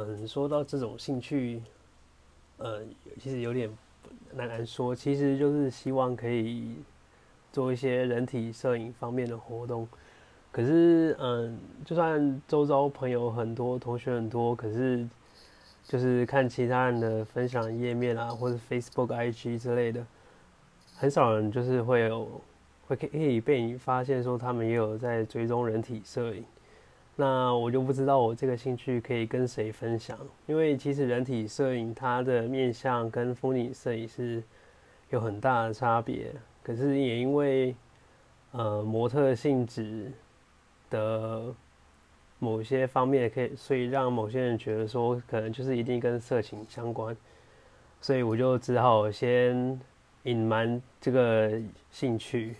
嗯，说到这种兴趣，呃，其实有点难难说。其实就是希望可以做一些人体摄影方面的活动。可是，嗯，就算周遭朋友很多，同学很多，可是就是看其他人的分享页面啊，或者 Facebook、IG 之类的，很少人就是会有会可以被你发现说他们也有在追踪人体摄影。那我就不知道我这个兴趣可以跟谁分享，因为其实人体摄影它的面向跟风景摄影是有很大的差别。可是也因为呃模特性质的某些方面，可以所以让某些人觉得说可能就是一定跟色情相关，所以我就只好先隐瞒这个兴趣。